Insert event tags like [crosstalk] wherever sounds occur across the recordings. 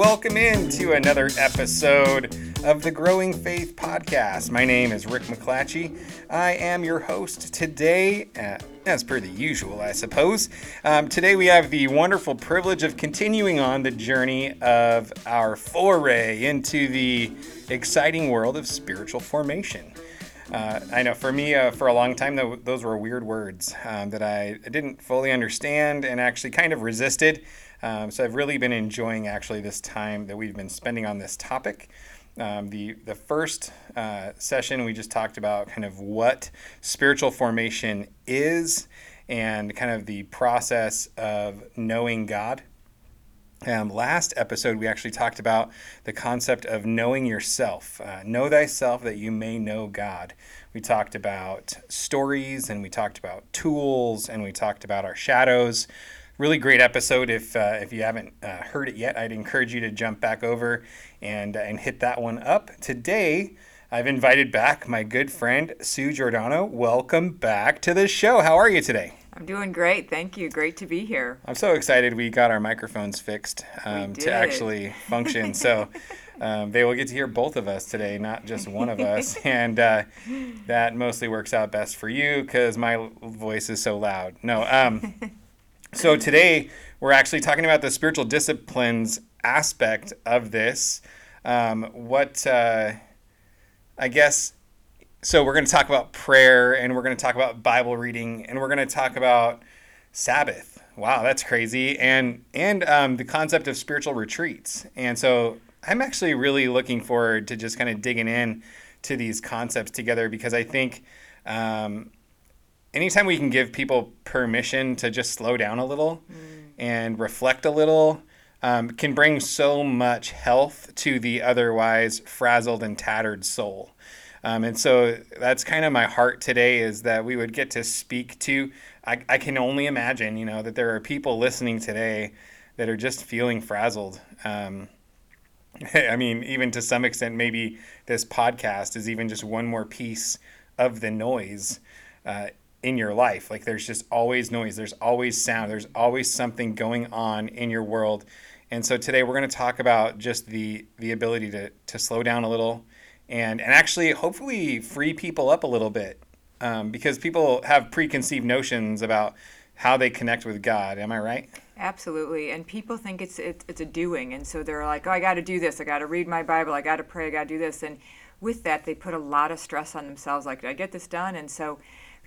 welcome into another episode of the Growing Faith Podcast. My name is Rick McClatchey. I am your host today, uh, as per the usual, I suppose. Um, today we have the wonderful privilege of continuing on the journey of our foray into the exciting world of spiritual formation. Uh, I know for me, uh, for a long time, th- those were weird words um, that I didn't fully understand and actually kind of resisted. Um, so I've really been enjoying actually this time that we've been spending on this topic. Um, the the first uh, session we just talked about kind of what spiritual formation is and kind of the process of knowing God. Um, last episode, we actually talked about the concept of knowing yourself. Uh, know thyself that you may know God. We talked about stories and we talked about tools and we talked about our shadows really great episode. If uh, if you haven't uh, heard it yet, I'd encourage you to jump back over and uh, and hit that one up. Today, I've invited back my good friend Sue Giordano. Welcome back to the show. How are you today? I'm doing great. Thank you. Great to be here. I'm so excited we got our microphones fixed um, to actually function. [laughs] so um, they will get to hear both of us today, not just one of us. [laughs] and uh, that mostly works out best for you because my voice is so loud. No. Um, [laughs] so today we're actually talking about the spiritual disciplines aspect of this. Um, what uh, I guess. So we're going to talk about prayer, and we're going to talk about Bible reading, and we're going to talk about Sabbath. Wow, that's crazy, and and um, the concept of spiritual retreats. And so I'm actually really looking forward to just kind of digging in to these concepts together because I think um, anytime we can give people permission to just slow down a little mm. and reflect a little um, can bring so much health to the otherwise frazzled and tattered soul um, and so that's kind of my heart today is that we would get to speak to I, I can only imagine you know that there are people listening today that are just feeling frazzled um, [laughs] i mean even to some extent maybe this podcast is even just one more piece of the noise uh, in your life. Like there's just always noise, there's always sound, there's always something going on in your world. And so today we're going to talk about just the the ability to to slow down a little and and actually hopefully free people up a little bit um, because people have preconceived notions about how they connect with God. Am I right? Absolutely. And people think it's it's, it's a doing, and so they're like, oh, I got to do this. I got to read my Bible. I got to pray. I got to do this. And with that, they put a lot of stress on themselves. Like, did I get this done? And so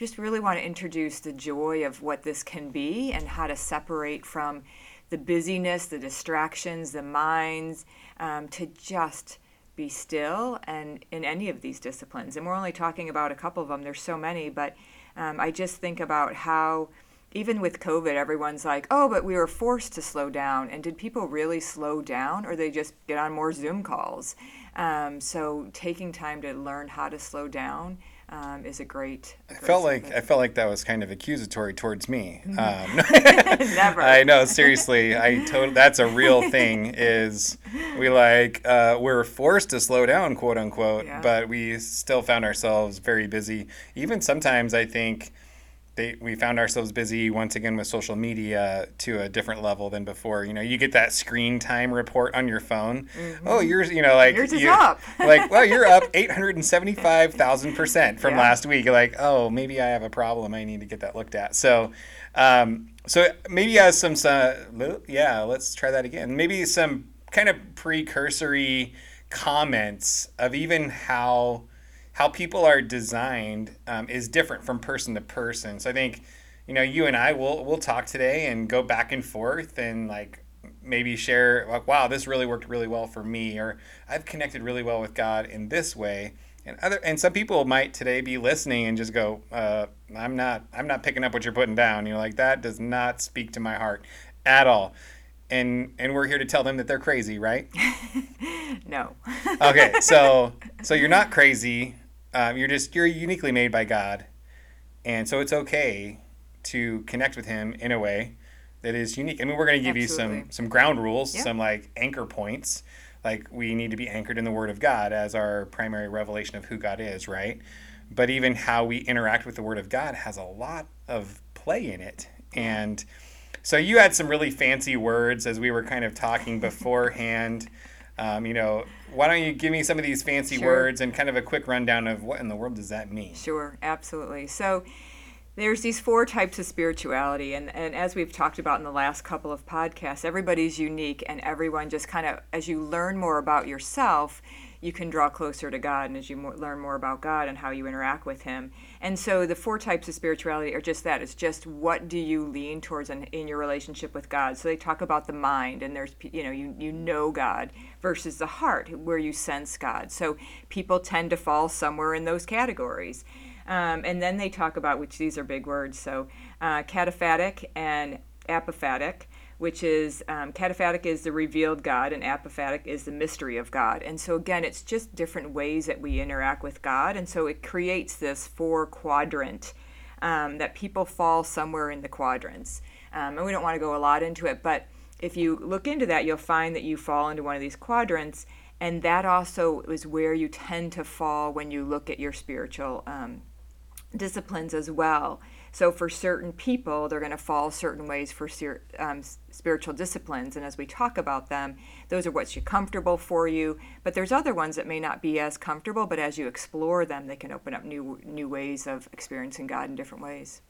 just really want to introduce the joy of what this can be and how to separate from the busyness, the distractions, the minds, um, to just be still and in any of these disciplines. And we're only talking about a couple of them, there's so many, but um, I just think about how. Even with COVID, everyone's like, oh, but we were forced to slow down. And did people really slow down or they just get on more Zoom calls? Um, so, taking time to learn how to slow down um, is a great. I felt like I felt like that was kind of accusatory towards me. [laughs] Um, [laughs] Never. [laughs] I know, seriously. I told that's a real thing. Is we like uh, we're forced to slow down, quote unquote, yeah. but we still found ourselves very busy. Even sometimes, I think they, we found ourselves busy once again with social media to a different level than before. You know, you get that screen time report on your phone. Mm-hmm. Oh, yours, you know, like yours is you, up. [laughs] like, well, you're up [laughs] eight hundred and seventy-five thousand percent from yeah. last week. You're like, oh, maybe I have a problem. I need to get that looked at. So, um, so maybe as some, uh, yeah, let's try that again. Maybe some kind of precursory comments of even how how people are designed um, is different from person to person. So I think, you know, you and I will we'll talk today and go back and forth and like maybe share like, wow, this really worked really well for me, or I've connected really well with God in this way. And other and some people might today be listening and just go, uh, I'm not I'm not picking up what you're putting down. You know, like that does not speak to my heart at all and and we're here to tell them that they're crazy, right? [laughs] no. okay, so [laughs] so you're not crazy. Um, you're just you're uniquely made by God, and so it's okay to connect with Him in a way that is unique. I mean, we're going to give Absolutely. you some some ground rules, yep. some like anchor points. Like we need to be anchored in the Word of God as our primary revelation of who God is, right? But even how we interact with the Word of God has a lot of play in it, and So you had some really fancy words as we were kind of talking beforehand. Um, you know, why don't you give me some of these fancy sure. words and kind of a quick rundown of what in the world does that mean? Sure, absolutely. So there's these four types of spirituality and, and as we've talked about in the last couple of podcasts everybody's unique and everyone just kind of as you learn more about yourself you can draw closer to god and as you more, learn more about god and how you interact with him. And so the four types of spirituality are just that it's just what do you lean towards in, in your relationship with god? So they talk about the mind and there's you know you, you know god versus the heart where you sense god. So people tend to fall somewhere in those categories. Um, and then they talk about, which these are big words, so uh, cataphatic and apophatic, which is um, cataphatic is the revealed God and apophatic is the mystery of God. And so, again, it's just different ways that we interact with God. And so it creates this four quadrant um, that people fall somewhere in the quadrants. Um, and we don't want to go a lot into it, but if you look into that, you'll find that you fall into one of these quadrants. And that also is where you tend to fall when you look at your spiritual um, disciplines as well. So, for certain people, they're going to fall certain ways for um, spiritual disciplines. And as we talk about them, those are what's comfortable for you. But there's other ones that may not be as comfortable, but as you explore them, they can open up new, new ways of experiencing God in different ways.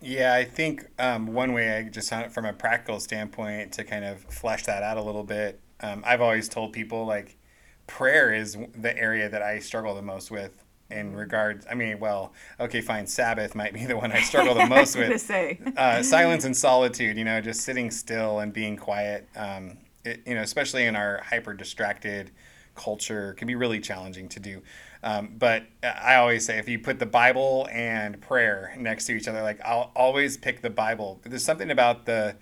Yeah, I think um, one way I just from a practical standpoint to kind of flesh that out a little bit, um, I've always told people like prayer is the area that I struggle the most with in regards i mean well okay fine sabbath might be the one i struggle the most [laughs] with. say. Uh, silence and solitude you know just sitting still and being quiet um, it, you know especially in our hyper distracted culture can be really challenging to do. Um, but i always say if you put the bible and prayer next to each other like i'll always pick the bible. There's something about the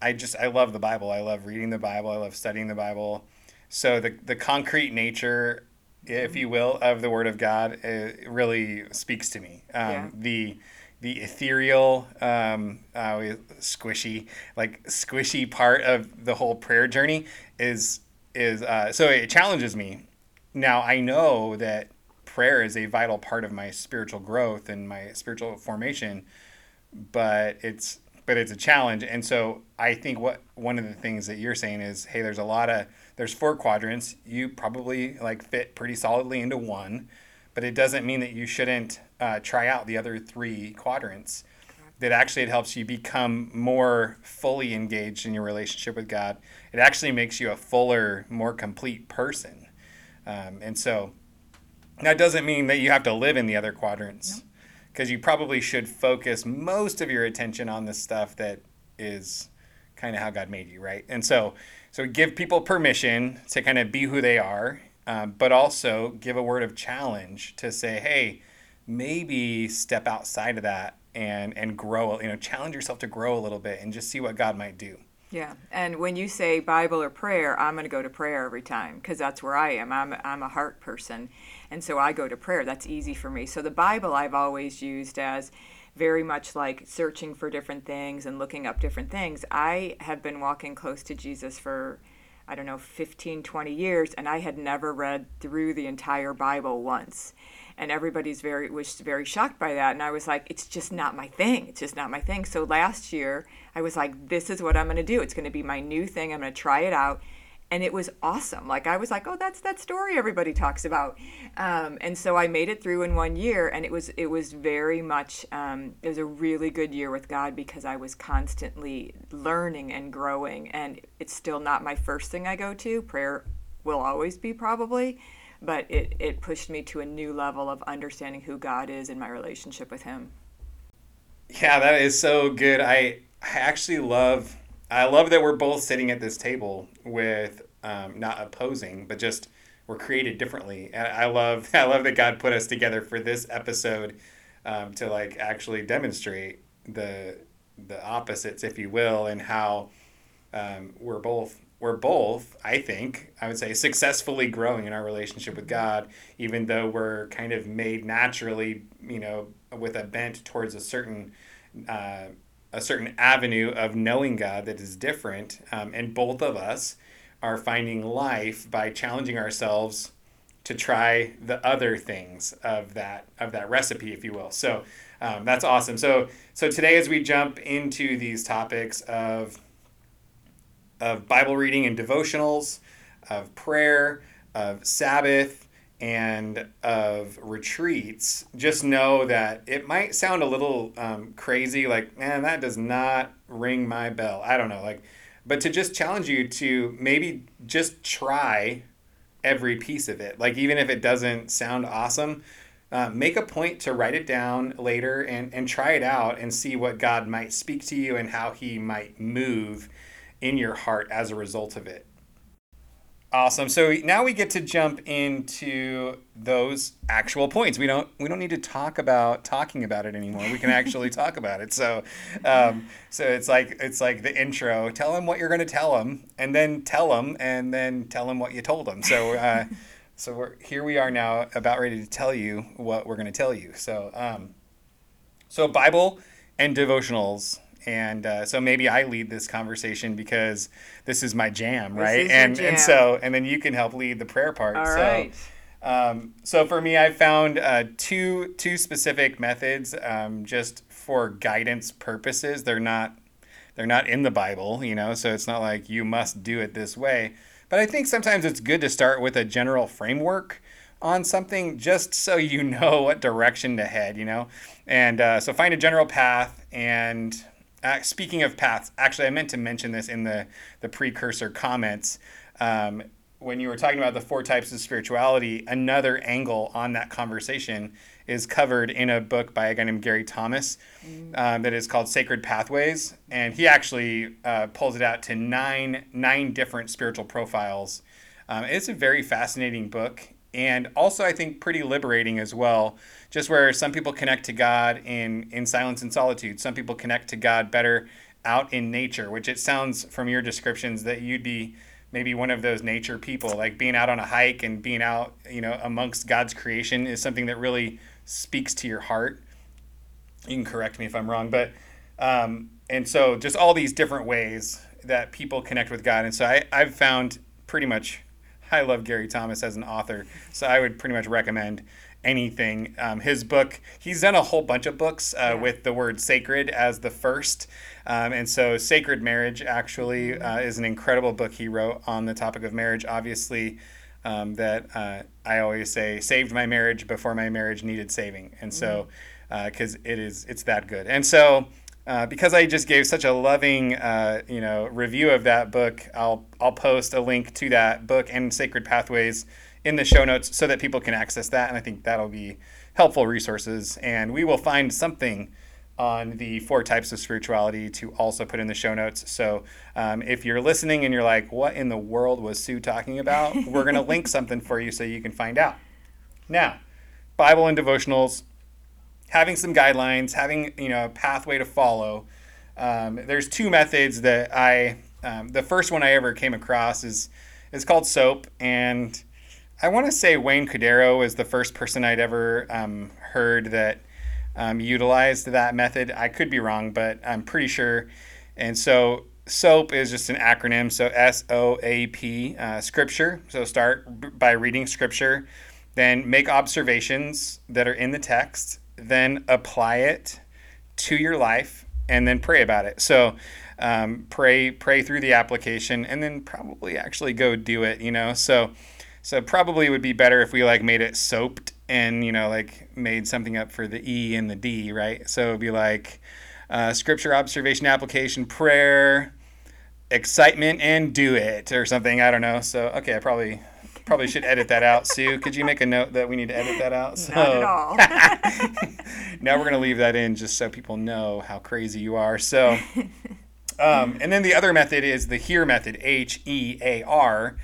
i just i love the bible. I love reading the bible. I love studying the bible. So the, the concrete nature if you will, of the Word of God it really speaks to me. Um, yeah. The the ethereal, um, uh, squishy, like squishy part of the whole prayer journey is is uh, so it challenges me. Now I know that prayer is a vital part of my spiritual growth and my spiritual formation, but it's but it's a challenge. And so I think what one of the things that you're saying is, hey, there's a lot of there's four quadrants. You probably like fit pretty solidly into one, but it doesn't mean that you shouldn't uh, try out the other three quadrants. That actually it helps you become more fully engaged in your relationship with God. It actually makes you a fuller, more complete person. Um, and so that doesn't mean that you have to live in the other quadrants because you probably should focus most of your attention on the stuff that is kind of how God made you, right? And so, so give people permission to kind of be who they are, um, but also give a word of challenge to say, hey, maybe step outside of that and and grow. You know, challenge yourself to grow a little bit and just see what God might do. Yeah, and when you say Bible or prayer, I'm going to go to prayer every time because that's where I am. I'm I'm a heart person, and so I go to prayer. That's easy for me. So the Bible I've always used as very much like searching for different things and looking up different things. I have been walking close to Jesus for I don't know 15 20 years and I had never read through the entire Bible once. And everybody's very was very shocked by that and I was like it's just not my thing. It's just not my thing. So last year I was like this is what I'm going to do. It's going to be my new thing. I'm going to try it out and it was awesome. Like I was like, oh, that's that story everybody talks about, um, and so I made it through in one year, and it was it was very much um, it was a really good year with God because I was constantly learning and growing, and it's still not my first thing I go to. Prayer will always be probably, but it it pushed me to a new level of understanding who God is in my relationship with Him. Yeah, that is so good. I I actually love I love that we're both sitting at this table with um, not opposing, but just we're created differently. And I love [laughs] I love that God put us together for this episode um, to like actually demonstrate the the opposites, if you will, and how um, we're both we're both, I think, I would say, successfully growing in our relationship with God, even though we're kind of made naturally, you know, with a bent towards a certain uh, a certain avenue of knowing God that is different. Um, and both of us are finding life by challenging ourselves to try the other things of that of that recipe, if you will. So um, that's awesome. So so today, as we jump into these topics of of Bible reading and devotionals, of prayer, of Sabbath, and of retreats, just know that it might sound a little um, crazy, like man, that does not ring my bell. I don't know, like, but to just challenge you to maybe just try every piece of it. Like even if it doesn't sound awesome, uh, make a point to write it down later and, and try it out and see what God might speak to you and how He might move in your heart as a result of it. Awesome. So now we get to jump into those actual points. We don't we don't need to talk about talking about it anymore. We can actually talk about it. So, um, so it's like it's like the intro. Tell them what you're going to tell them, and then tell them, and then tell them what you told them. So, uh, [laughs] so we're here. We are now about ready to tell you what we're going to tell you. So, um, so Bible and devotionals and uh, so maybe I lead this conversation because this is my jam, right? and jam. and so and then you can help lead the prayer part. All so, right. Um, so for me, I found uh, two two specific methods um, just for guidance purposes. They're not they're not in the Bible, you know, so it's not like you must do it this way. But I think sometimes it's good to start with a general framework on something just so you [laughs] know what direction to head, you know? And uh, so find a general path and uh, speaking of paths, actually, I meant to mention this in the, the precursor comments. Um, when you were talking about the four types of spirituality, another angle on that conversation is covered in a book by a guy named Gary Thomas um, that is called Sacred Pathways, and he actually uh, pulls it out to nine nine different spiritual profiles. Um, it's a very fascinating book, and also I think pretty liberating as well. Just where some people connect to God in in silence and solitude, some people connect to God better out in nature. Which it sounds from your descriptions that you'd be maybe one of those nature people, like being out on a hike and being out, you know, amongst God's creation is something that really speaks to your heart. You can correct me if I'm wrong, but um, and so just all these different ways that people connect with God, and so I I've found pretty much I love Gary Thomas as an author, so I would pretty much recommend anything. Um, his book, he's done a whole bunch of books uh, yeah. with the word sacred as the first. Um, and so, Sacred Marriage actually mm-hmm. uh, is an incredible book he wrote on the topic of marriage. Obviously, um, that uh, I always say saved my marriage before my marriage needed saving. And so, because mm-hmm. uh, it is, it's that good. And so, uh, because I just gave such a loving, uh, you know, review of that book, I'll I'll post a link to that book and Sacred Pathways in the show notes so that people can access that, and I think that'll be helpful resources. And we will find something on the four types of spirituality to also put in the show notes. So um, if you're listening and you're like, "What in the world was Sue talking about?" [laughs] we're gonna link something for you so you can find out. Now, Bible and devotionals having some guidelines, having you know a pathway to follow. Um, there's two methods that I. Um, the first one I ever came across is is called SOAP, and I want to say Wayne Cordeiro is the first person I'd ever um, heard that um, utilized that method. I could be wrong, but I'm pretty sure. And so SOAP is just an acronym. So S O A P, uh, Scripture. So start by reading Scripture, then make observations that are in the text, then apply it to your life and then pray about it. So um, pray pray through the application and then probably actually go do it. You know, so so probably would be better if we like made it soaped and you know like made something up for the E and the D, right? So it'd be like uh, scripture observation application prayer excitement and do it or something i don't know so okay i probably probably should edit that out. Sue, could you make a note that we need to edit that out? So, Not at all. [laughs] now we're going to leave that in just so people know how crazy you are. So, um, and then the other method is the HEAR method, H E A R,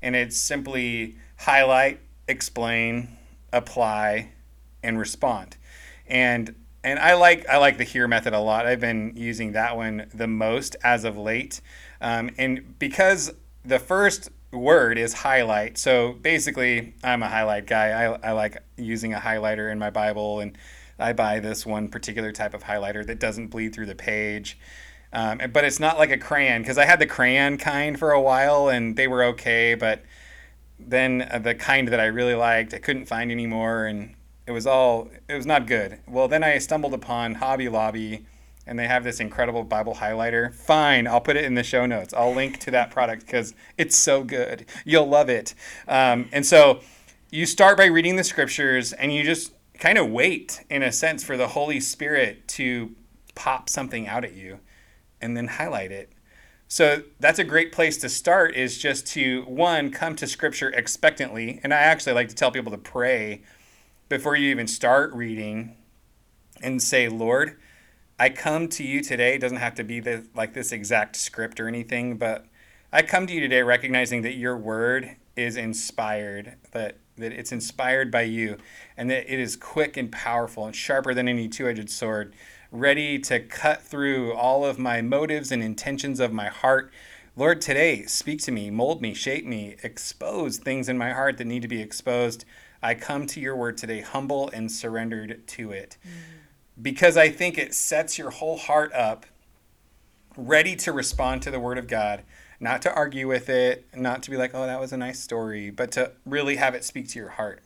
and it's simply highlight, explain, apply, and respond. And and I like I like the HEAR method a lot. I've been using that one the most as of late, um, and because the first word is highlight. So basically, I'm a highlight guy. I, I like using a highlighter in my Bible, and I buy this one particular type of highlighter that doesn't bleed through the page. Um, but it's not like a crayon because I had the crayon kind for a while and they were okay, but then uh, the kind that I really liked, I couldn't find anymore, and it was all it was not good. Well, then I stumbled upon Hobby Lobby, and they have this incredible Bible highlighter. Fine, I'll put it in the show notes. I'll link to that product because it's so good. You'll love it. Um, and so you start by reading the scriptures, and you just kind of wait, in a sense, for the Holy Spirit to pop something out at you, and then highlight it so that's a great place to start is just to one come to scripture expectantly and I actually like to tell people to pray before you even start reading and say, "Lord, I come to you today. It doesn't have to be the, like this exact script or anything, but I come to you today recognizing that your word is inspired, that that it's inspired by you and that it is quick and powerful and sharper than any two-edged sword." ready to cut through all of my motives and intentions of my heart. Lord, today, speak to me, mold me, shape me, expose things in my heart that need to be exposed. I come to your word today, humble and surrendered to it. Mm. Because I think it sets your whole heart up, ready to respond to the word of God, not to argue with it, not to be like, oh, that was a nice story, but to really have it speak to your heart.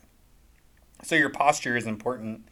So your posture is important.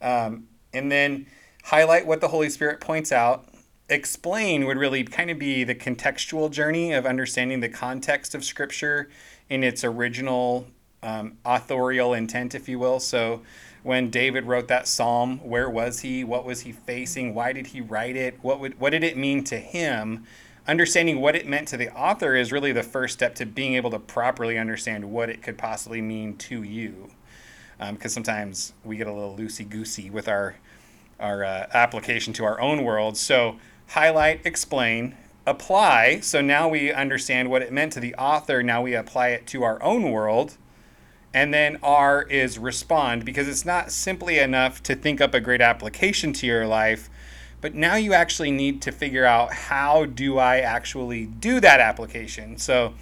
Um, and then highlight what the Holy Spirit points out. Explain would really kind of be the contextual journey of understanding the context of Scripture in its original um, authorial intent, if you will. So, when David wrote that psalm, where was he? What was he facing? Why did he write it? What would what did it mean to him? Understanding what it meant to the author is really the first step to being able to properly understand what it could possibly mean to you. Because um, sometimes we get a little loosey goosey with our our uh, application to our own world. So highlight, explain, apply. So now we understand what it meant to the author. Now we apply it to our own world. And then R is respond because it's not simply enough to think up a great application to your life, but now you actually need to figure out how do I actually do that application. So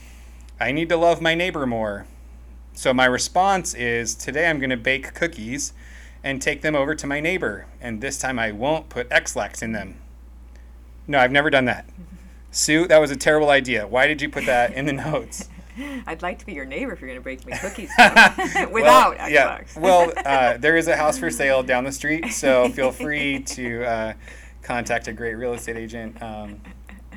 I need to love my neighbor more. So my response is today I'm going to bake cookies and take them over to my neighbor. And this time I won't put Ex-Lax in them. No, I've never done that. [laughs] Sue, that was a terrible idea. Why did you put that in the [laughs] notes? [laughs] I'd like to be your neighbor if you're going to bake me cookies [laughs] [laughs] without well, Yeah. well, uh, there is a house for sale down the street, so feel free to uh, contact a great real estate agent. Um,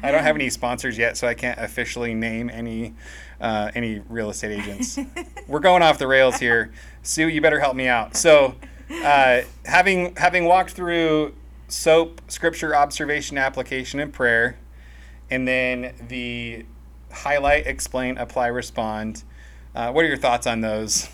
I don't have any sponsors yet, so I can't officially name any uh, any real estate agents. We're going off the rails here. Sue, you better help me out. So uh, having having walked through soap, scripture, observation, application, and prayer, and then the highlight, explain, apply, respond. Uh, what are your thoughts on those?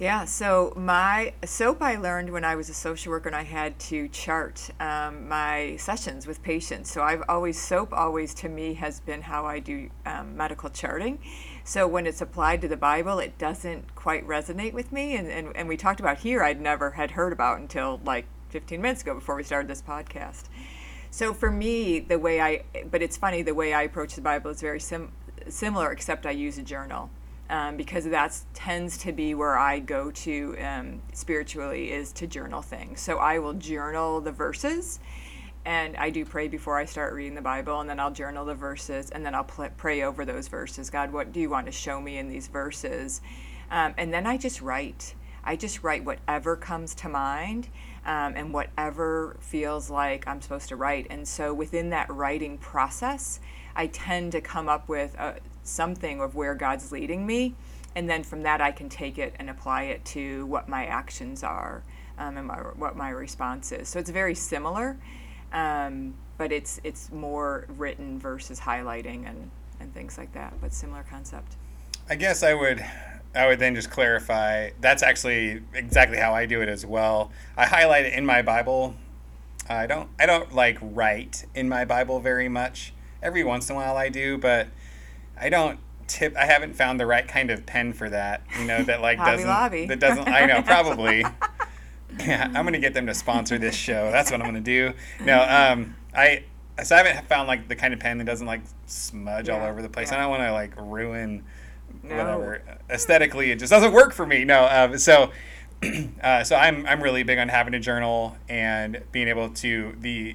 Yeah, so my soap I learned when I was a social worker and I had to chart um, my sessions with patients. So I've always, soap always to me has been how I do um, medical charting. So when it's applied to the Bible, it doesn't quite resonate with me. And, and, and we talked about here, I'd never had heard about until like 15 minutes ago before we started this podcast. So for me, the way I, but it's funny, the way I approach the Bible is very sim- similar, except I use a journal. Um, because that tends to be where I go to um, spiritually is to journal things. So I will journal the verses and I do pray before I start reading the Bible, and then I'll journal the verses, and then I'll pl- pray over those verses. God, what do you want to show me in these verses? Um, and then I just write. I just write whatever comes to mind um, and whatever feels like I'm supposed to write. And so within that writing process, I tend to come up with uh, something of where God's leading me. And then from that, I can take it and apply it to what my actions are um, and my, what my response is. So it's very similar um, but it's it's more written versus highlighting and, and things like that, but similar concept. I guess I would I would then just clarify that's actually exactly how I do it as well. I highlight it in my Bible. I don't I don't like write in my Bible very much. Every once in a while I do, but I don't tip I haven't found the right kind of pen for that, you know, that like [laughs] doesn't lobby. that doesn't I know probably [laughs] yeah, I'm gonna get them to sponsor this show. That's what I'm gonna do. No, um, I so I haven't found like the kind of pen that doesn't like smudge yeah, all over the place. Yeah. I don't want to like ruin no. whatever aesthetically. It just doesn't work for me. No, um, so. [clears throat] Uh, so I'm, I'm really big on having a journal and being able to the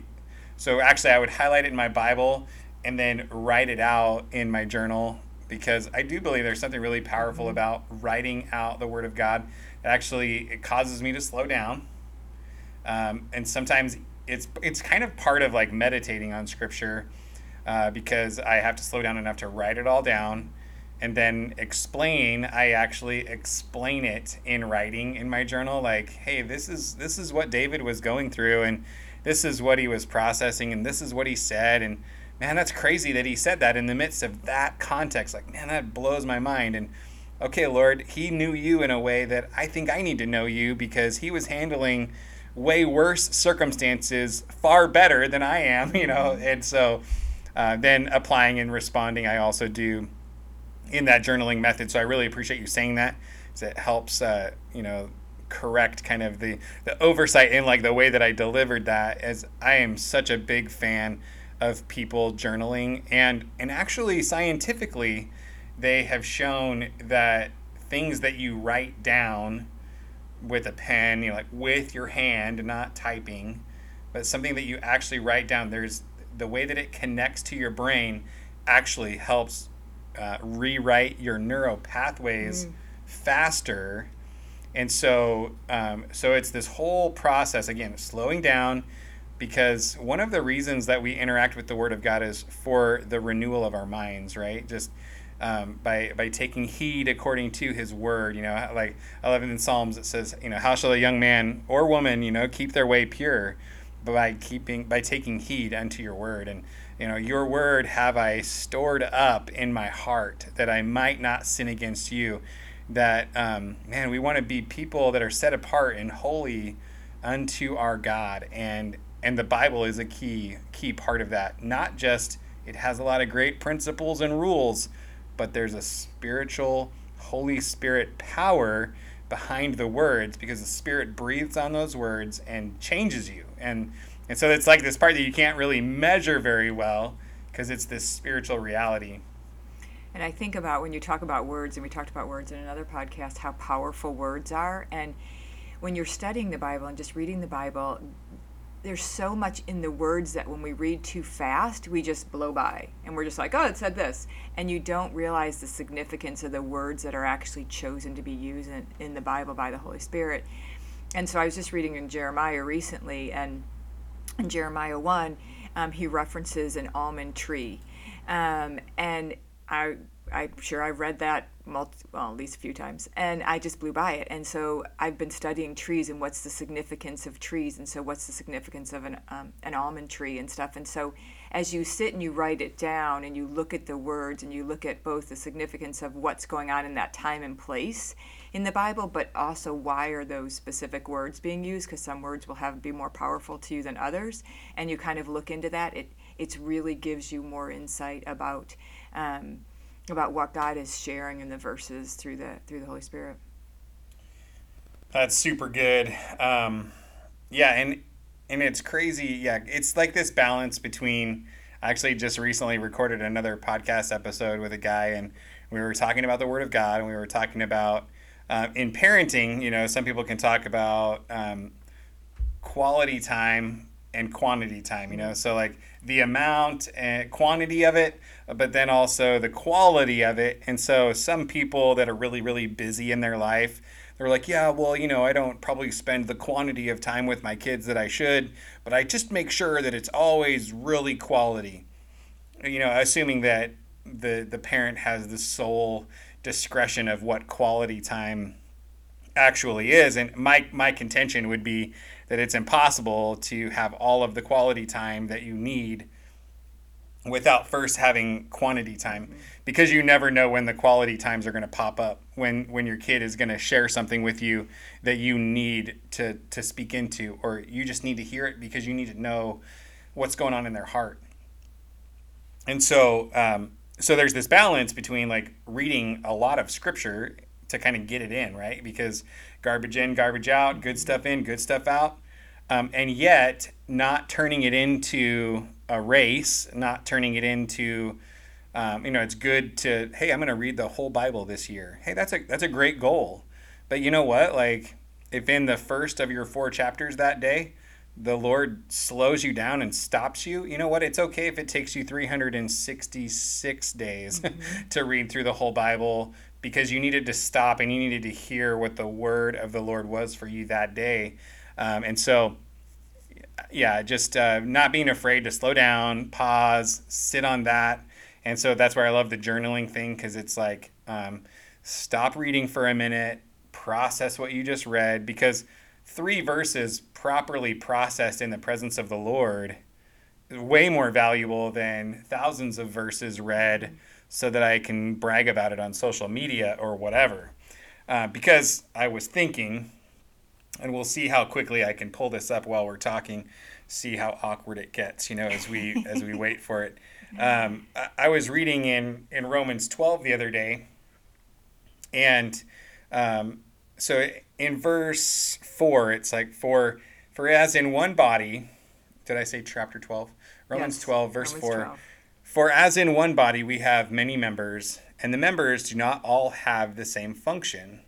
so actually I would highlight it in my Bible and then write it out in my journal because I do believe there's something really powerful mm-hmm. about writing out the Word of God. It actually it causes me to slow down, um, and sometimes it's it's kind of part of like meditating on Scripture uh, because I have to slow down enough to write it all down and then explain i actually explain it in writing in my journal like hey this is this is what david was going through and this is what he was processing and this is what he said and man that's crazy that he said that in the midst of that context like man that blows my mind and okay lord he knew you in a way that i think i need to know you because he was handling way worse circumstances far better than i am [laughs] you know and so uh, then applying and responding i also do in that journaling method. So I really appreciate you saying that. Because it helps, uh, you know, correct kind of the, the oversight in like the way that I delivered that as I am such a big fan of people journaling and and actually scientifically they have shown that things that you write down with a pen, you know, like with your hand, not typing, but something that you actually write down, there's the way that it connects to your brain actually helps uh, rewrite your neural pathways mm. faster. And so, um, so it's this whole process again, slowing down, because one of the reasons that we interact with the Word of God is for the renewal of our minds, right? Just um, by by taking heed according to His Word. You know, like I love in Psalms it says, you know, how shall a young man or woman, you know, keep their way pure by keeping by taking heed unto Your Word and you know, your word have I stored up in my heart that I might not sin against you. That, um, man, we want to be people that are set apart and holy unto our God. And, and the Bible is a key, key part of that. Not just, it has a lot of great principles and rules, but there's a spiritual, Holy Spirit power behind the words because the Spirit breathes on those words and changes you. And and so it's like this part that you can't really measure very well because it's this spiritual reality. And I think about when you talk about words, and we talked about words in another podcast, how powerful words are. And when you're studying the Bible and just reading the Bible, there's so much in the words that when we read too fast, we just blow by and we're just like, oh, it said this. And you don't realize the significance of the words that are actually chosen to be used in, in the Bible by the Holy Spirit. And so I was just reading in Jeremiah recently, and in Jeremiah 1, um, he references an almond tree. Um, and I, I'm sure I've read that multi, well, at least a few times, and I just blew by it. And so I've been studying trees and what's the significance of trees, and so what's the significance of an, um, an almond tree and stuff. And so as you sit and you write it down and you look at the words and you look at both the significance of what's going on in that time and place in the Bible, but also why are those specific words being used? Because some words will have be more powerful to you than others, and you kind of look into that. It it really gives you more insight about um, about what God is sharing in the verses through the through the Holy Spirit. That's super good. Um, yeah, and and it's crazy. Yeah, it's like this balance between. I actually just recently recorded another podcast episode with a guy, and we were talking about the Word of God, and we were talking about uh, in parenting, you know, some people can talk about um, quality time and quantity time, you know, so like the amount and quantity of it, but then also the quality of it. And so some people that are really, really busy in their life, they're like, yeah, well, you know, I don't probably spend the quantity of time with my kids that I should, but I just make sure that it's always really quality. You know, assuming that the the parent has the sole discretion of what quality time actually is. And my, my contention would be that it's impossible to have all of the quality time that you need without first having quantity time because you never know when the quality times are going to pop up when when your kid is going to share something with you that you need to to speak into or you just need to hear it because you need to know what's going on in their heart and so um, so there's this balance between like reading a lot of scripture to kind of get it in, right? Because garbage in, garbage out, good stuff in, good stuff out. Um, and yet not turning it into a race, not turning it into, um, you know, it's good to, hey, I'm going to read the whole Bible this year. Hey, that's a that's a great goal. But you know what? Like, if in the first of your four chapters that day, the Lord slows you down and stops you, you know what? It's okay if it takes you 366 days mm-hmm. [laughs] to read through the whole Bible because you needed to stop and you needed to hear what the word of the Lord was for you that day. Um, and so, yeah, just uh, not being afraid to slow down, pause, sit on that. And so that's where I love the journaling thing because it's like um, stop reading for a minute, process what you just read because three verses properly processed in the presence of the Lord way more valuable than thousands of verses read so that I can brag about it on social media or whatever. Uh, because I was thinking, and we'll see how quickly I can pull this up while we're talking, see how awkward it gets, you know, as we [laughs] as we wait for it. Um, I, I was reading in in Romans 12 the other day, and um, so in verse 4 it's like for for as in one body did i say chapter 12 romans yes, 12 verse romans 4 12. for as in one body we have many members and the members do not all have the same function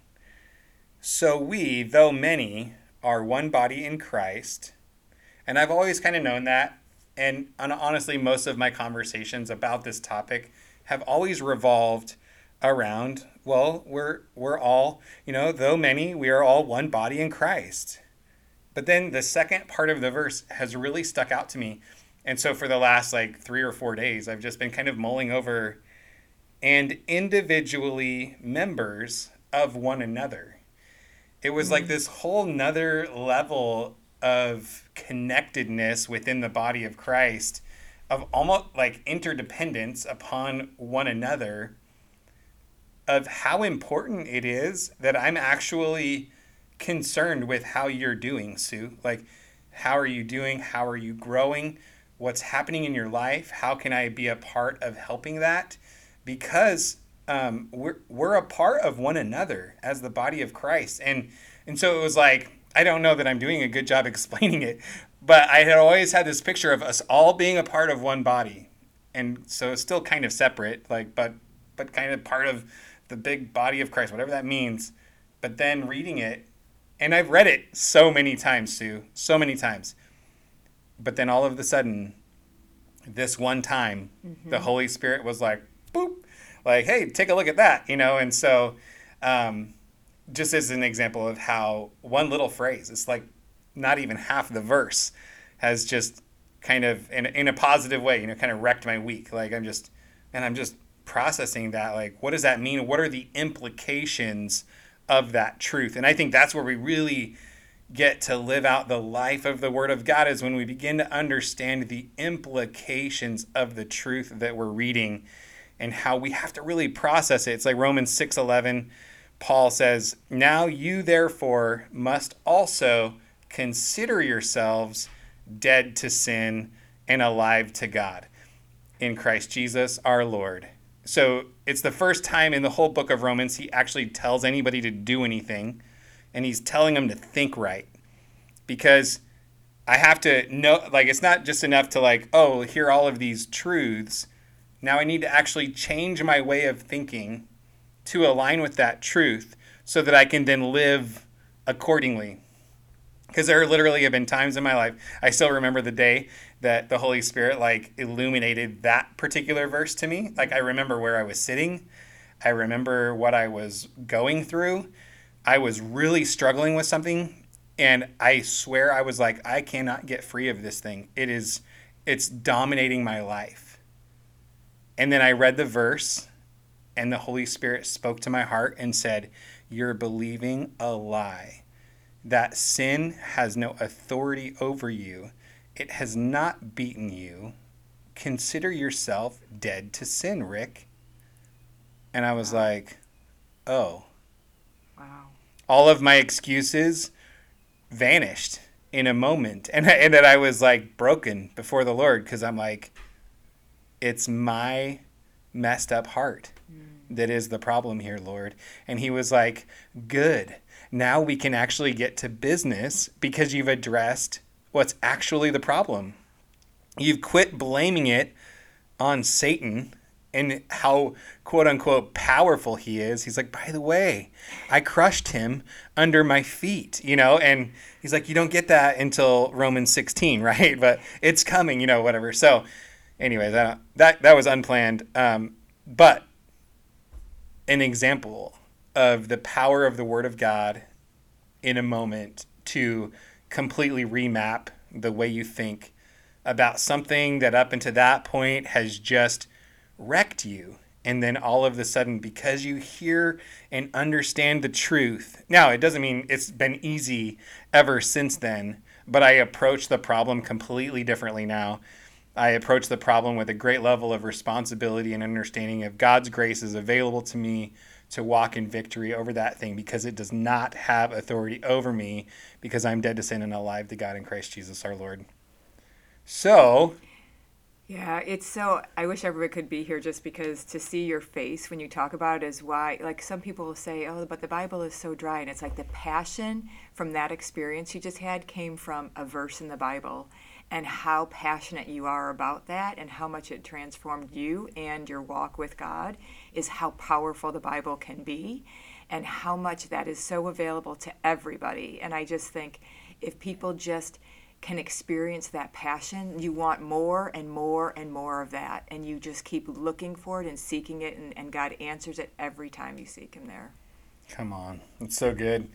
so we though many are one body in christ. And i've always kind of known that. And honestly most of my conversations about this topic have always revolved around well we're we're all you know though many we are all one body in christ. But then the second part of the verse has really stuck out to me. And so for the last like three or four days i've just been kind of mulling over and individually members of one another it was mm-hmm. like this whole nother level of connectedness within the body of christ of almost like interdependence upon one another of how important it is that I'm actually concerned with how you're doing, Sue. Like, how are you doing? How are you growing? What's happening in your life? How can I be a part of helping that? Because um, we're, we're a part of one another as the body of Christ. And, and so it was like, I don't know that I'm doing a good job [laughs] explaining it, but I had always had this picture of us all being a part of one body. And so it's still kind of separate, like, but, but kind of part of the big body of Christ, whatever that means. But then reading it, and I've read it so many times, Sue, so many times. But then all of a sudden, this one time, mm-hmm. the Holy Spirit was like, boop, like, hey, take a look at that, you know? And so, um, just as an example of how one little phrase, it's like not even half the verse, has just kind of, in, in a positive way, you know, kind of wrecked my week. Like, I'm just, and I'm just processing that like what does that mean what are the implications of that truth and i think that's where we really get to live out the life of the word of god is when we begin to understand the implications of the truth that we're reading and how we have to really process it it's like romans 6:11 paul says now you therefore must also consider yourselves dead to sin and alive to god in Christ Jesus our Lord so it's the first time in the whole book of Romans he actually tells anybody to do anything, and he's telling them to think right. Because I have to know, like, it's not just enough to, like, oh, hear all of these truths. Now I need to actually change my way of thinking to align with that truth so that I can then live accordingly. Because there literally have been times in my life, I still remember the day that the Holy Spirit like illuminated that particular verse to me. Like I remember where I was sitting. I remember what I was going through. I was really struggling with something and I swear I was like I cannot get free of this thing. It is it's dominating my life. And then I read the verse and the Holy Spirit spoke to my heart and said, "You're believing a lie. That sin has no authority over you." It has not beaten you. Consider yourself dead to sin, Rick. And I was wow. like, oh. Wow. All of my excuses vanished in a moment. And, and that I was like broken before the Lord because I'm like, it's my messed up heart mm. that is the problem here, Lord. And he was like, good. Now we can actually get to business because you've addressed what's actually the problem. You've quit blaming it on Satan and how quote unquote powerful he is. He's like, by the way, I crushed him under my feet, you know, and he's like, you don't get that until Romans 16, [laughs] right? But it's coming, you know, whatever. So, anyway, that that that was unplanned, um, but an example of the power of the Word of God in a moment to completely remap the way you think about something that up until that point has just wrecked you. And then all of a sudden, because you hear and understand the truth, now it doesn't mean it's been easy ever since then, but I approach the problem completely differently now. I approach the problem with a great level of responsibility and understanding of God's grace is available to me to walk in victory over that thing because it does not have authority over me because I'm dead to sin and alive to God in Christ Jesus our Lord. So, yeah, it's so. I wish everybody could be here just because to see your face when you talk about it is why. Like some people will say, "Oh, but the Bible is so dry," and it's like the passion from that experience you just had came from a verse in the Bible, and how passionate you are about that, and how much it transformed you and your walk with God is how powerful the Bible can be, and how much that is so available to everybody. And I just think if people just can experience that passion, you want more and more and more of that. And you just keep looking for it and seeking it, and, and God answers it every time you seek Him there. Come on. It's so good.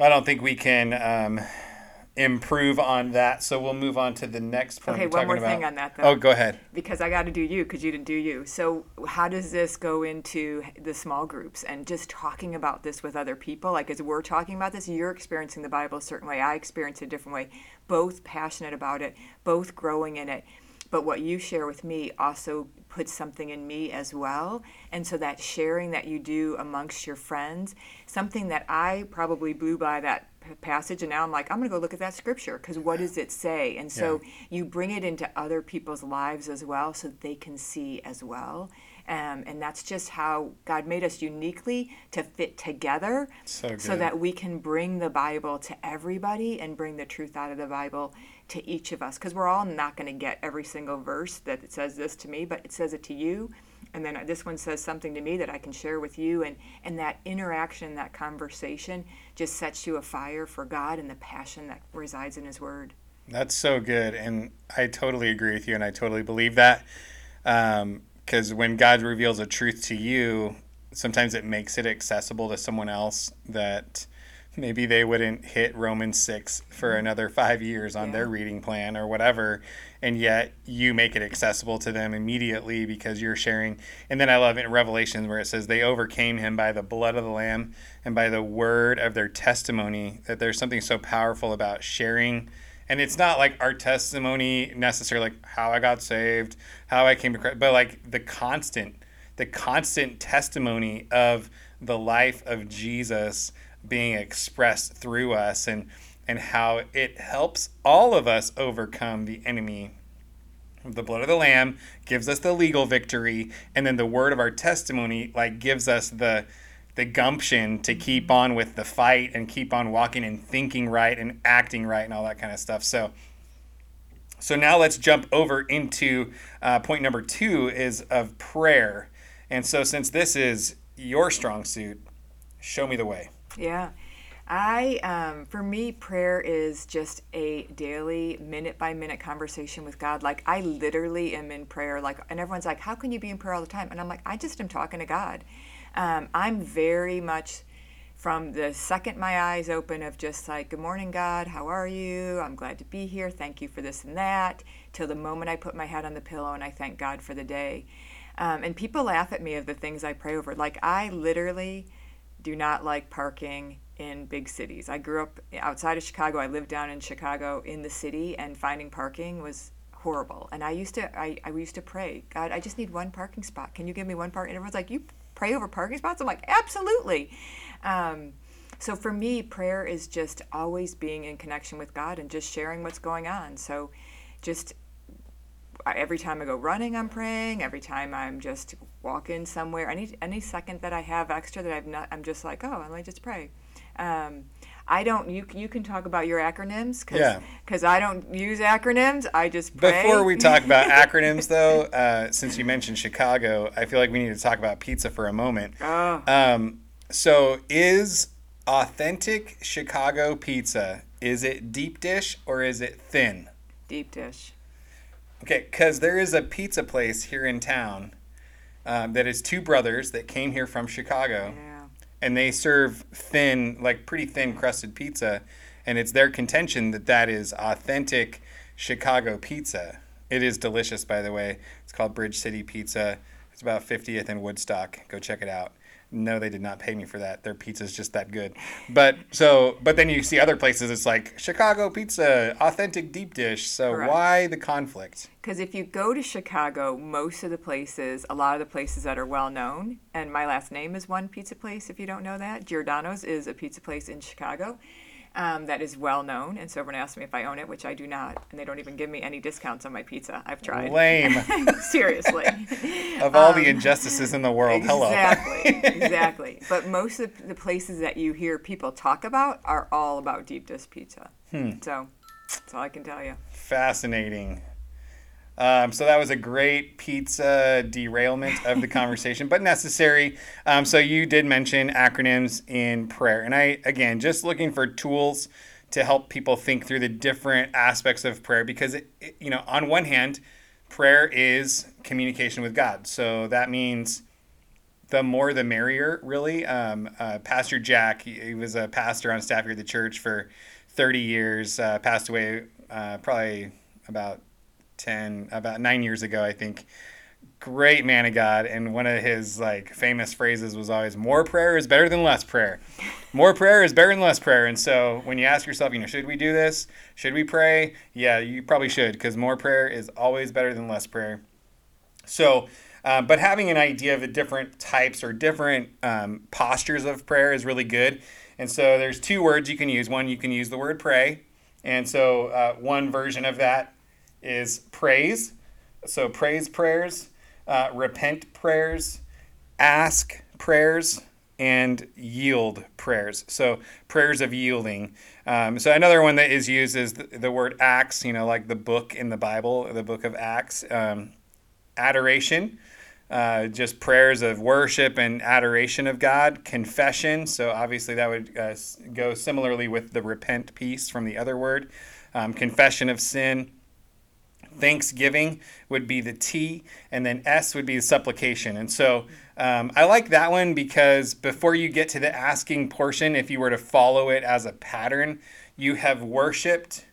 I don't think we can um, improve on that. So we'll move on to the next point. Okay, one more about. thing on that though. Oh, go ahead. Because I got to do you because you didn't do you. So how does this go into the small groups and just talking about this with other people? Like as we're talking about this, you're experiencing the Bible a certain way. I experience it a different way. Both passionate about it, both growing in it. But what you share with me also puts something in me as well. And so that sharing that you do amongst your friends, something that I probably blew by that passage and now i'm like i'm going to go look at that scripture because what does it say and so yeah. you bring it into other people's lives as well so they can see as well um, and that's just how god made us uniquely to fit together so, so that we can bring the bible to everybody and bring the truth out of the bible to each of us because we're all not going to get every single verse that says this to me but it says it to you. And then this one says something to me that I can share with you and and that interaction that conversation just sets you afire for God and the passion that resides in his word. That's so good and I totally agree with you and I totally believe that because um, when God reveals a truth to you sometimes it makes it accessible to someone else that maybe they wouldn't hit Romans 6 for mm-hmm. another five years on yeah. their reading plan or whatever. And yet you make it accessible to them immediately because you're sharing. And then I love it in Revelation where it says they overcame him by the blood of the Lamb and by the word of their testimony. That there's something so powerful about sharing. And it's not like our testimony necessarily like how I got saved, how I came to Christ, but like the constant, the constant testimony of the life of Jesus being expressed through us and and how it helps all of us overcome the enemy. The blood of the lamb gives us the legal victory and then the word of our testimony like gives us the the gumption to keep on with the fight and keep on walking and thinking right and acting right and all that kind of stuff. So so now let's jump over into uh, point number two is of prayer. And so since this is your strong suit, show me the way. Yeah. I, um, for me, prayer is just a daily, minute by minute conversation with God. Like, I literally am in prayer. Like, and everyone's like, how can you be in prayer all the time? And I'm like, I just am talking to God. Um, I'm very much from the second my eyes open of just like, good morning, God, how are you? I'm glad to be here. Thank you for this and that, till the moment I put my head on the pillow and I thank God for the day. Um, and people laugh at me of the things I pray over. Like, I literally do not like parking in big cities. I grew up outside of Chicago. I lived down in Chicago in the city, and finding parking was horrible. And I used to, I, I used to pray, God, I just need one parking spot. Can you give me one park? And everyone's like, you pray over parking spots? I'm like, absolutely. Um, so for me, prayer is just always being in connection with God and just sharing what's going on. So just every time I go running, I'm praying. Every time I'm just walking somewhere, any any second that I have extra that I've not, I'm just like, oh, let me just pray. Um, I don't. You you can talk about your acronyms because Yeah. because I don't use acronyms. I just pray. Before we talk about [laughs] acronyms, though, uh, since you mentioned Chicago, I feel like we need to talk about pizza for a moment. Oh, Um, so, is authentic Chicago pizza is it deep dish or is it thin? deep dish. Okay, because there is a pizza place here in town um, that is two brothers that came here from Chicago, Yeah. and they serve thin, like pretty thin crusted pizza, and it's their contention that that is authentic Chicago pizza. It is delicious, by the way. It's called Bridge City Pizza. It's about 50th and Woodstock. Go check it out. No, they did not pay me for that. Their pizza's just that good. But so, but then you see other places. It's like Chicago pizza, authentic deep dish. So Correct. why the conflict? Because if you go to Chicago, most of the places, a lot of the places that are well known, and my last name is one pizza place, if you don't know that. Giordano's is a pizza place in Chicago um, that is well known. And so everyone asks me if I own it, which I do not. And they don't even give me any discounts on my pizza. I've tried. Lame. [laughs] Seriously. [laughs] of all the injustices in the world, hello. Um, Exactly, [laughs] exactly. But most of the places that you hear people talk about are all about deep dish pizza. Hmm. So that's all I can tell you. Fascinating. Um, so that was a great pizza derailment of the [laughs] conversation, but necessary. Um, so you did mention acronyms in prayer, and I again just looking for tools to help people think through the different aspects of prayer because it, it- you know on one hand, prayer is communication with God. So that means the more the merrier, really. Um, uh, pastor Jack, he, he was a pastor on staff here at the church for 30 years, uh, passed away uh, probably about 10, about nine years ago, I think. Great man of God. And one of his like famous phrases was always, more prayer is better than less prayer. More prayer is better than less prayer. And so when you ask yourself, you know, should we do this? Should we pray? Yeah, you probably should because more prayer is always better than less prayer. So, uh, but having an idea of the different types or different um, postures of prayer is really good. And so there's two words you can use. One, you can use the word pray. And so uh, one version of that is praise. So praise prayers, uh, repent prayers, ask prayers, and yield prayers. So prayers of yielding. Um, so another one that is used is the, the word acts, you know, like the book in the Bible, the book of Acts. Um, adoration, uh, just prayers of worship and adoration of God, confession. So obviously that would uh, go similarly with the repent piece from the other word, um, confession of sin. Thanksgiving would be the T, and then S would be the supplication. And so um, I like that one because before you get to the asking portion, if you were to follow it as a pattern, you have worshiped,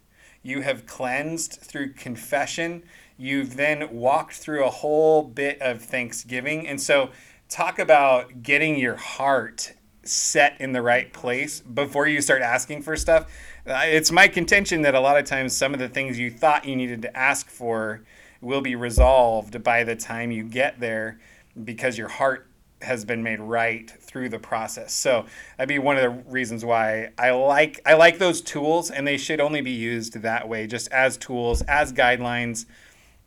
you have cleansed through confession, you've then walked through a whole bit of thanksgiving. And so, talk about getting your heart set in the right place before you start asking for stuff. Uh, it's my contention that a lot of times some of the things you thought you needed to ask for will be resolved by the time you get there because your heart has been made right through the process. So that'd be one of the reasons why I like I like those tools and they should only be used that way, just as tools, as guidelines,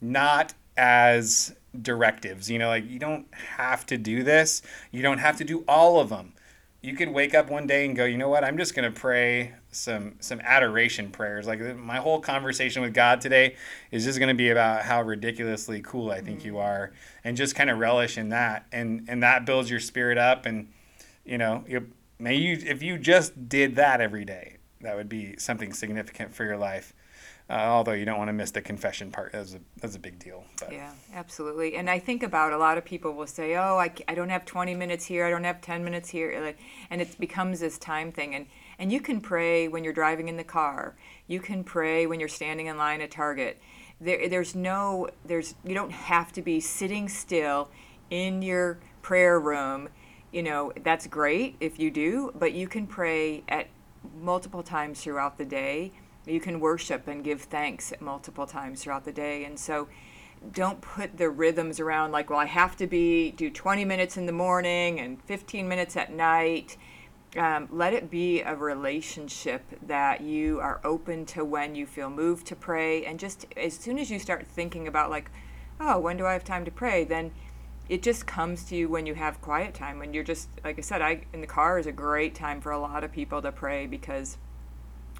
not as directives. You know, like you don't have to do this. You don't have to do all of them. You could wake up one day and go, you know what? I'm just gonna pray some some adoration prayers. Like my whole conversation with God today is just gonna be about how ridiculously cool I think you mm. are, and just kind of relish in that, and and that builds your spirit up. And you know, you, may you if you just did that every day, that would be something significant for your life. Uh, although you don't want to miss the confession part, that's a that's a big deal. But. Yeah, absolutely. And I think about a lot of people will say, "Oh, I, I don't have 20 minutes here. I don't have 10 minutes here," and it becomes this time thing. And and you can pray when you're driving in the car. You can pray when you're standing in line at Target. There, there's no, there's you don't have to be sitting still in your prayer room. You know, that's great if you do, but you can pray at multiple times throughout the day. You can worship and give thanks multiple times throughout the day. And so don't put the rhythms around like, well, I have to be do 20 minutes in the morning and 15 minutes at night. Um, let it be a relationship that you are open to when you feel moved to pray. And just as soon as you start thinking about, like, oh, when do I have time to pray? Then it just comes to you when you have quiet time when you're just like i said i in the car is a great time for a lot of people to pray because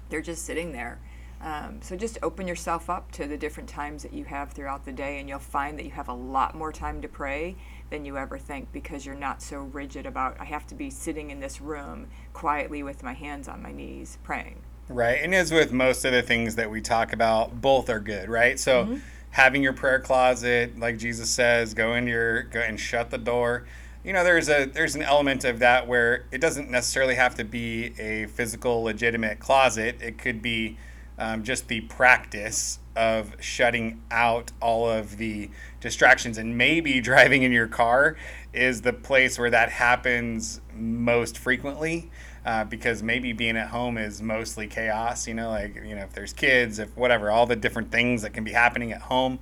they're just sitting there. Um, so just open yourself up to the different times that you have throughout the day and you'll find that you have a lot more time to pray than you ever think because you're not so rigid about i have to be sitting in this room quietly with my hands on my knees praying. Right and as with most of the things that we talk about both are good right? So mm-hmm. having your prayer closet, like Jesus says, go in your go and shut the door. You know, there's a there's an element of that where it doesn't necessarily have to be a physical, legitimate closet. It could be um, just the practice of shutting out all of the distractions, and maybe [laughs] driving in your car is the place where that happens most frequently uh, because maybe being at home is mostly chaos. You know, like you know if there's kids, if whatever, all the different things that can be happening at home.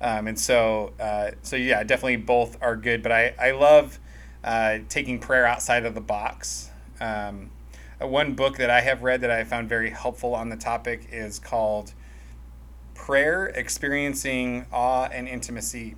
Um, and so, uh, so yeah, definitely both are good. But I I love uh, taking prayer outside of the box. Um, uh, one book that I have read that I found very helpful on the topic is called Prayer Experiencing Awe and Intimacy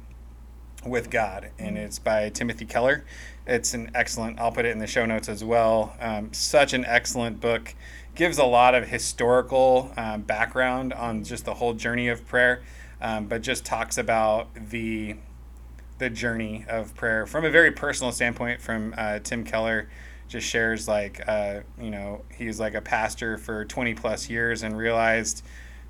with God, and it's by Timothy Keller. It's an excellent. I'll put it in the show notes as well. Um, such an excellent book. Gives a lot of historical um, background on just the whole journey of prayer, um, but just talks about the the journey of prayer from a very personal standpoint. From uh, Tim Keller, just shares like uh, you know he's like a pastor for 20 plus years and realized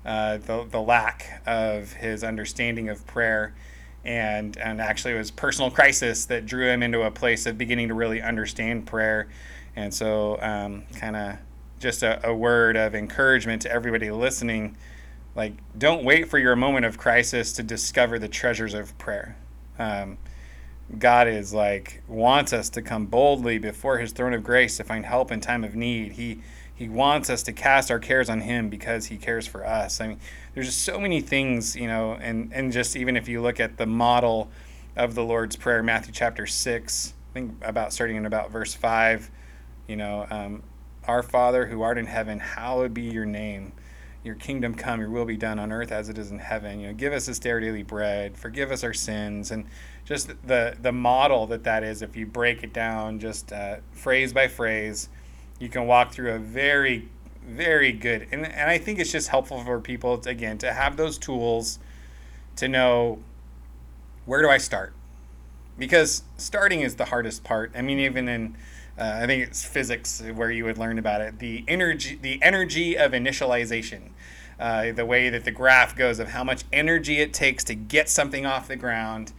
uh, the the lack of his understanding of prayer and and actually it was personal crisis that drew him into a place of beginning to really understand prayer and so um, kind of just a, a, word of encouragement to everybody listening like don't wait for your moment of crisis to discover the treasures of prayer um, god is like wants us to come boldly before his throne of grace to find help in time of need he he wants us to cast our cares on him because he cares for us. I mean, there's just so many things, you know, and, and just even if you look at the model of the Lord's Prayer, Matthew chapter 6, I think about starting in about verse 5, you know, um, Our Father who art in heaven, hallowed be your name. Your kingdom come, your will be done on earth as it is in heaven. You know, give us this day our daily bread. Forgive us our sins, and just the the model that that is. If you break it down, just uh, phrase by phrase, you can walk through a very very good and, and i think it's just helpful for people to, again to have those tools to know where do i start because starting is the hardest part i mean even in uh, i think it's physics where you would learn about it the energy the energy of initialization uh, the way that the graph goes of how much energy it takes to get something off the ground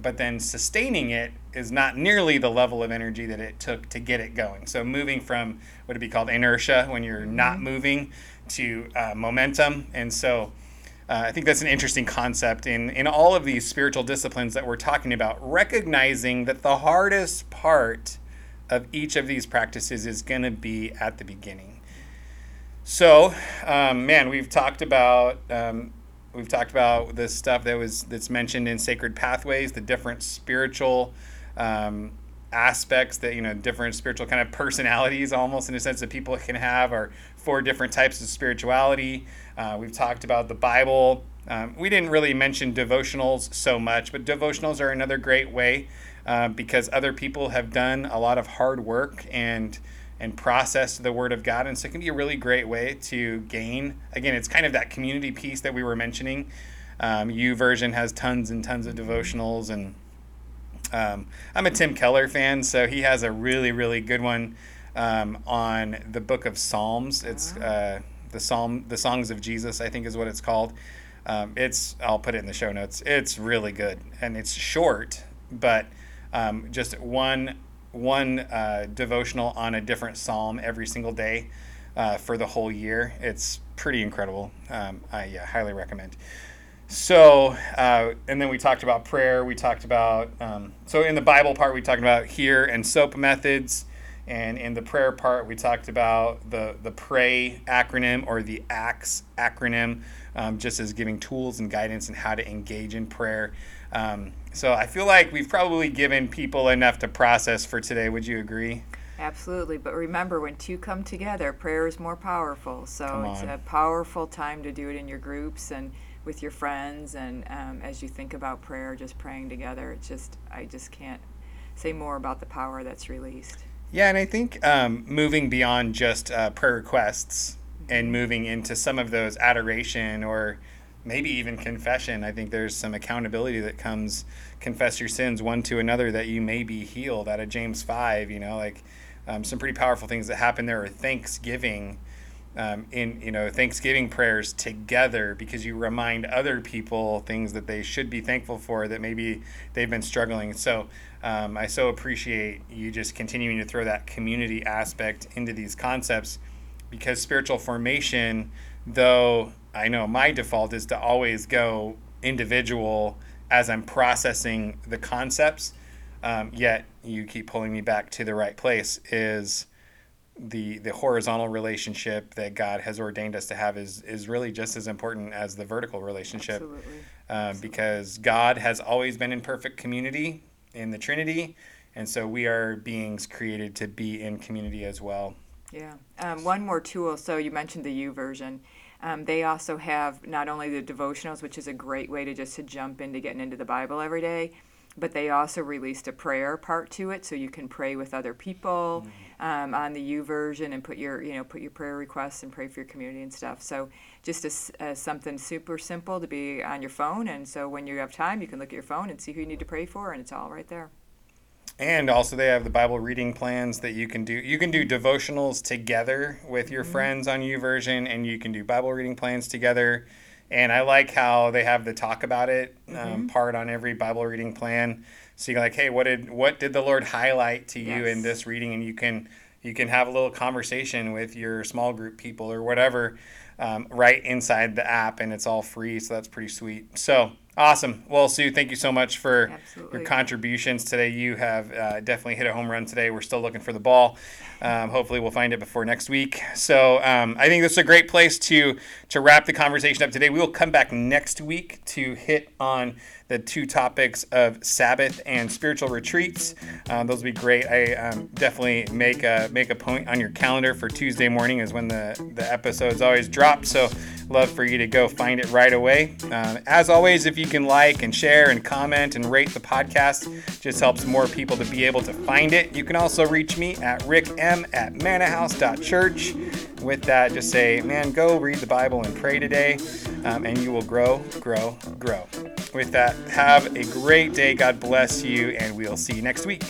but then sustaining it is not nearly the level of energy that it took to get it going. So moving from what would be called inertia when you're mm-hmm. not moving to uh, momentum, and so. Uh, I think that's an interesting concept in, in all of these spiritual disciplines that we're talking about, recognizing that the hardest part of each of these practices is going to be at the beginning. So, um, man, we've talked about um, we've talked about the stuff that was that's mentioned in sacred pathways, the different spiritual um, aspects that you know different spiritual kind of personalities almost in a sense that people can have are four different types of spirituality uh, we've talked about the bible um, we didn't really mention devotionals so much but devotionals are another great way uh, because other people have done a lot of hard work and and process the Word of God. And so it can be a really great way to gain. Again, it's kind of that community piece that we were mentioning. Um, YouVersion has tons and tons of devotionals, and um, I'm a Tim Keller fan, so he has a really, really good one um, on the Book of Psalms. It's uh, the Psalm, the Songs of Jesus, I think is what it's called. Um, it's I'll put it in the show notes. It's really good, and it's short, but um, just one one uh, devotional on a different psalm every single day uh, for the whole year. It's pretty incredible. Um, I yeah, highly recommend. So, uh, and then we talked about prayer. We talked about, um, so in the Bible part, we talked about hear and soap methods. And in the prayer part, we talked about the, the PRAY acronym or the ACTS acronym, um, just as giving tools and guidance and how to engage in prayer. Um, so I feel like we've probably given people enough to process for today. Would you agree? Absolutely. But remember, when two come together, prayer is more powerful. So it's a powerful time to do it in your groups and with your friends and um, as you think about prayer, just praying together. It's just I just can't say more about the power that's released. Yeah, and I think um, moving beyond just uh, prayer requests and moving into some of those adoration or maybe even confession. I think there's some accountability that comes confess your sins one to another that you may be healed out of James 5, you know, like um, some pretty powerful things that happen there are thanksgiving um, in, you know, Thanksgiving prayers together because you remind other people things that they should be thankful for that maybe they've been struggling. So um, I so appreciate you just continuing to throw that community aspect into these concepts because spiritual formation, though I know my default is to always go individual as I'm processing the concepts. Um, yet you keep pulling me back to the right place. Is the the horizontal relationship that God has ordained us to have is is really just as important as the vertical relationship, Absolutely. Um, Absolutely. because God has always been in perfect community in the Trinity, and so we are beings created to be in community as well. Yeah. Um, one more tool. So you mentioned the YouVersion. Um, they also have not only the devotionals, which is a great way to just to jump into getting into the Bible every day, but they also released a prayer part to it, so you can pray with other people um, on the YouVersion and put your you know put your prayer requests and pray for your community and stuff. So just as, as something super simple to be on your phone, and so when you have time, you can look at your phone and see who you need to pray for, and it's all right there. And also they have the Bible reading plans that you can do. You can do devotionals together with your friends on YouVersion, and you can do Bible reading plans together. And I like how they have the talk about it um, part on every Bible reading plan. So you're like, hey, what did what did the Lord highlight to you in this reading? And you can you can have a little conversation with your small group people or whatever um, right inside the app, and it's all free. So that's pretty sweet. So awesome. Well, Sue, thank you so much for Absolutely. your contributions today. You have uh, definitely hit a home run today. We're still looking for the ball. Um, hopefully, we'll find it before next week. So um, I think this is a great place to to wrap the conversation up today. We will come back next week to hit on the two topics of Sabbath and spiritual retreats. Um, those will be great. I um, definitely make a make a point on your calendar for Tuesday morning is when the the episodes always drop. So love for you to go find it right away. Um, as always, if you can like and share and comment and rate the podcast, just helps more people to be able to find it. You can also reach me at RickM at Mannahouse.church. With that, just say, man, go read the Bible and pray today, um, and you will grow, grow, grow. With that, have a great day. God bless you, and we'll see you next week.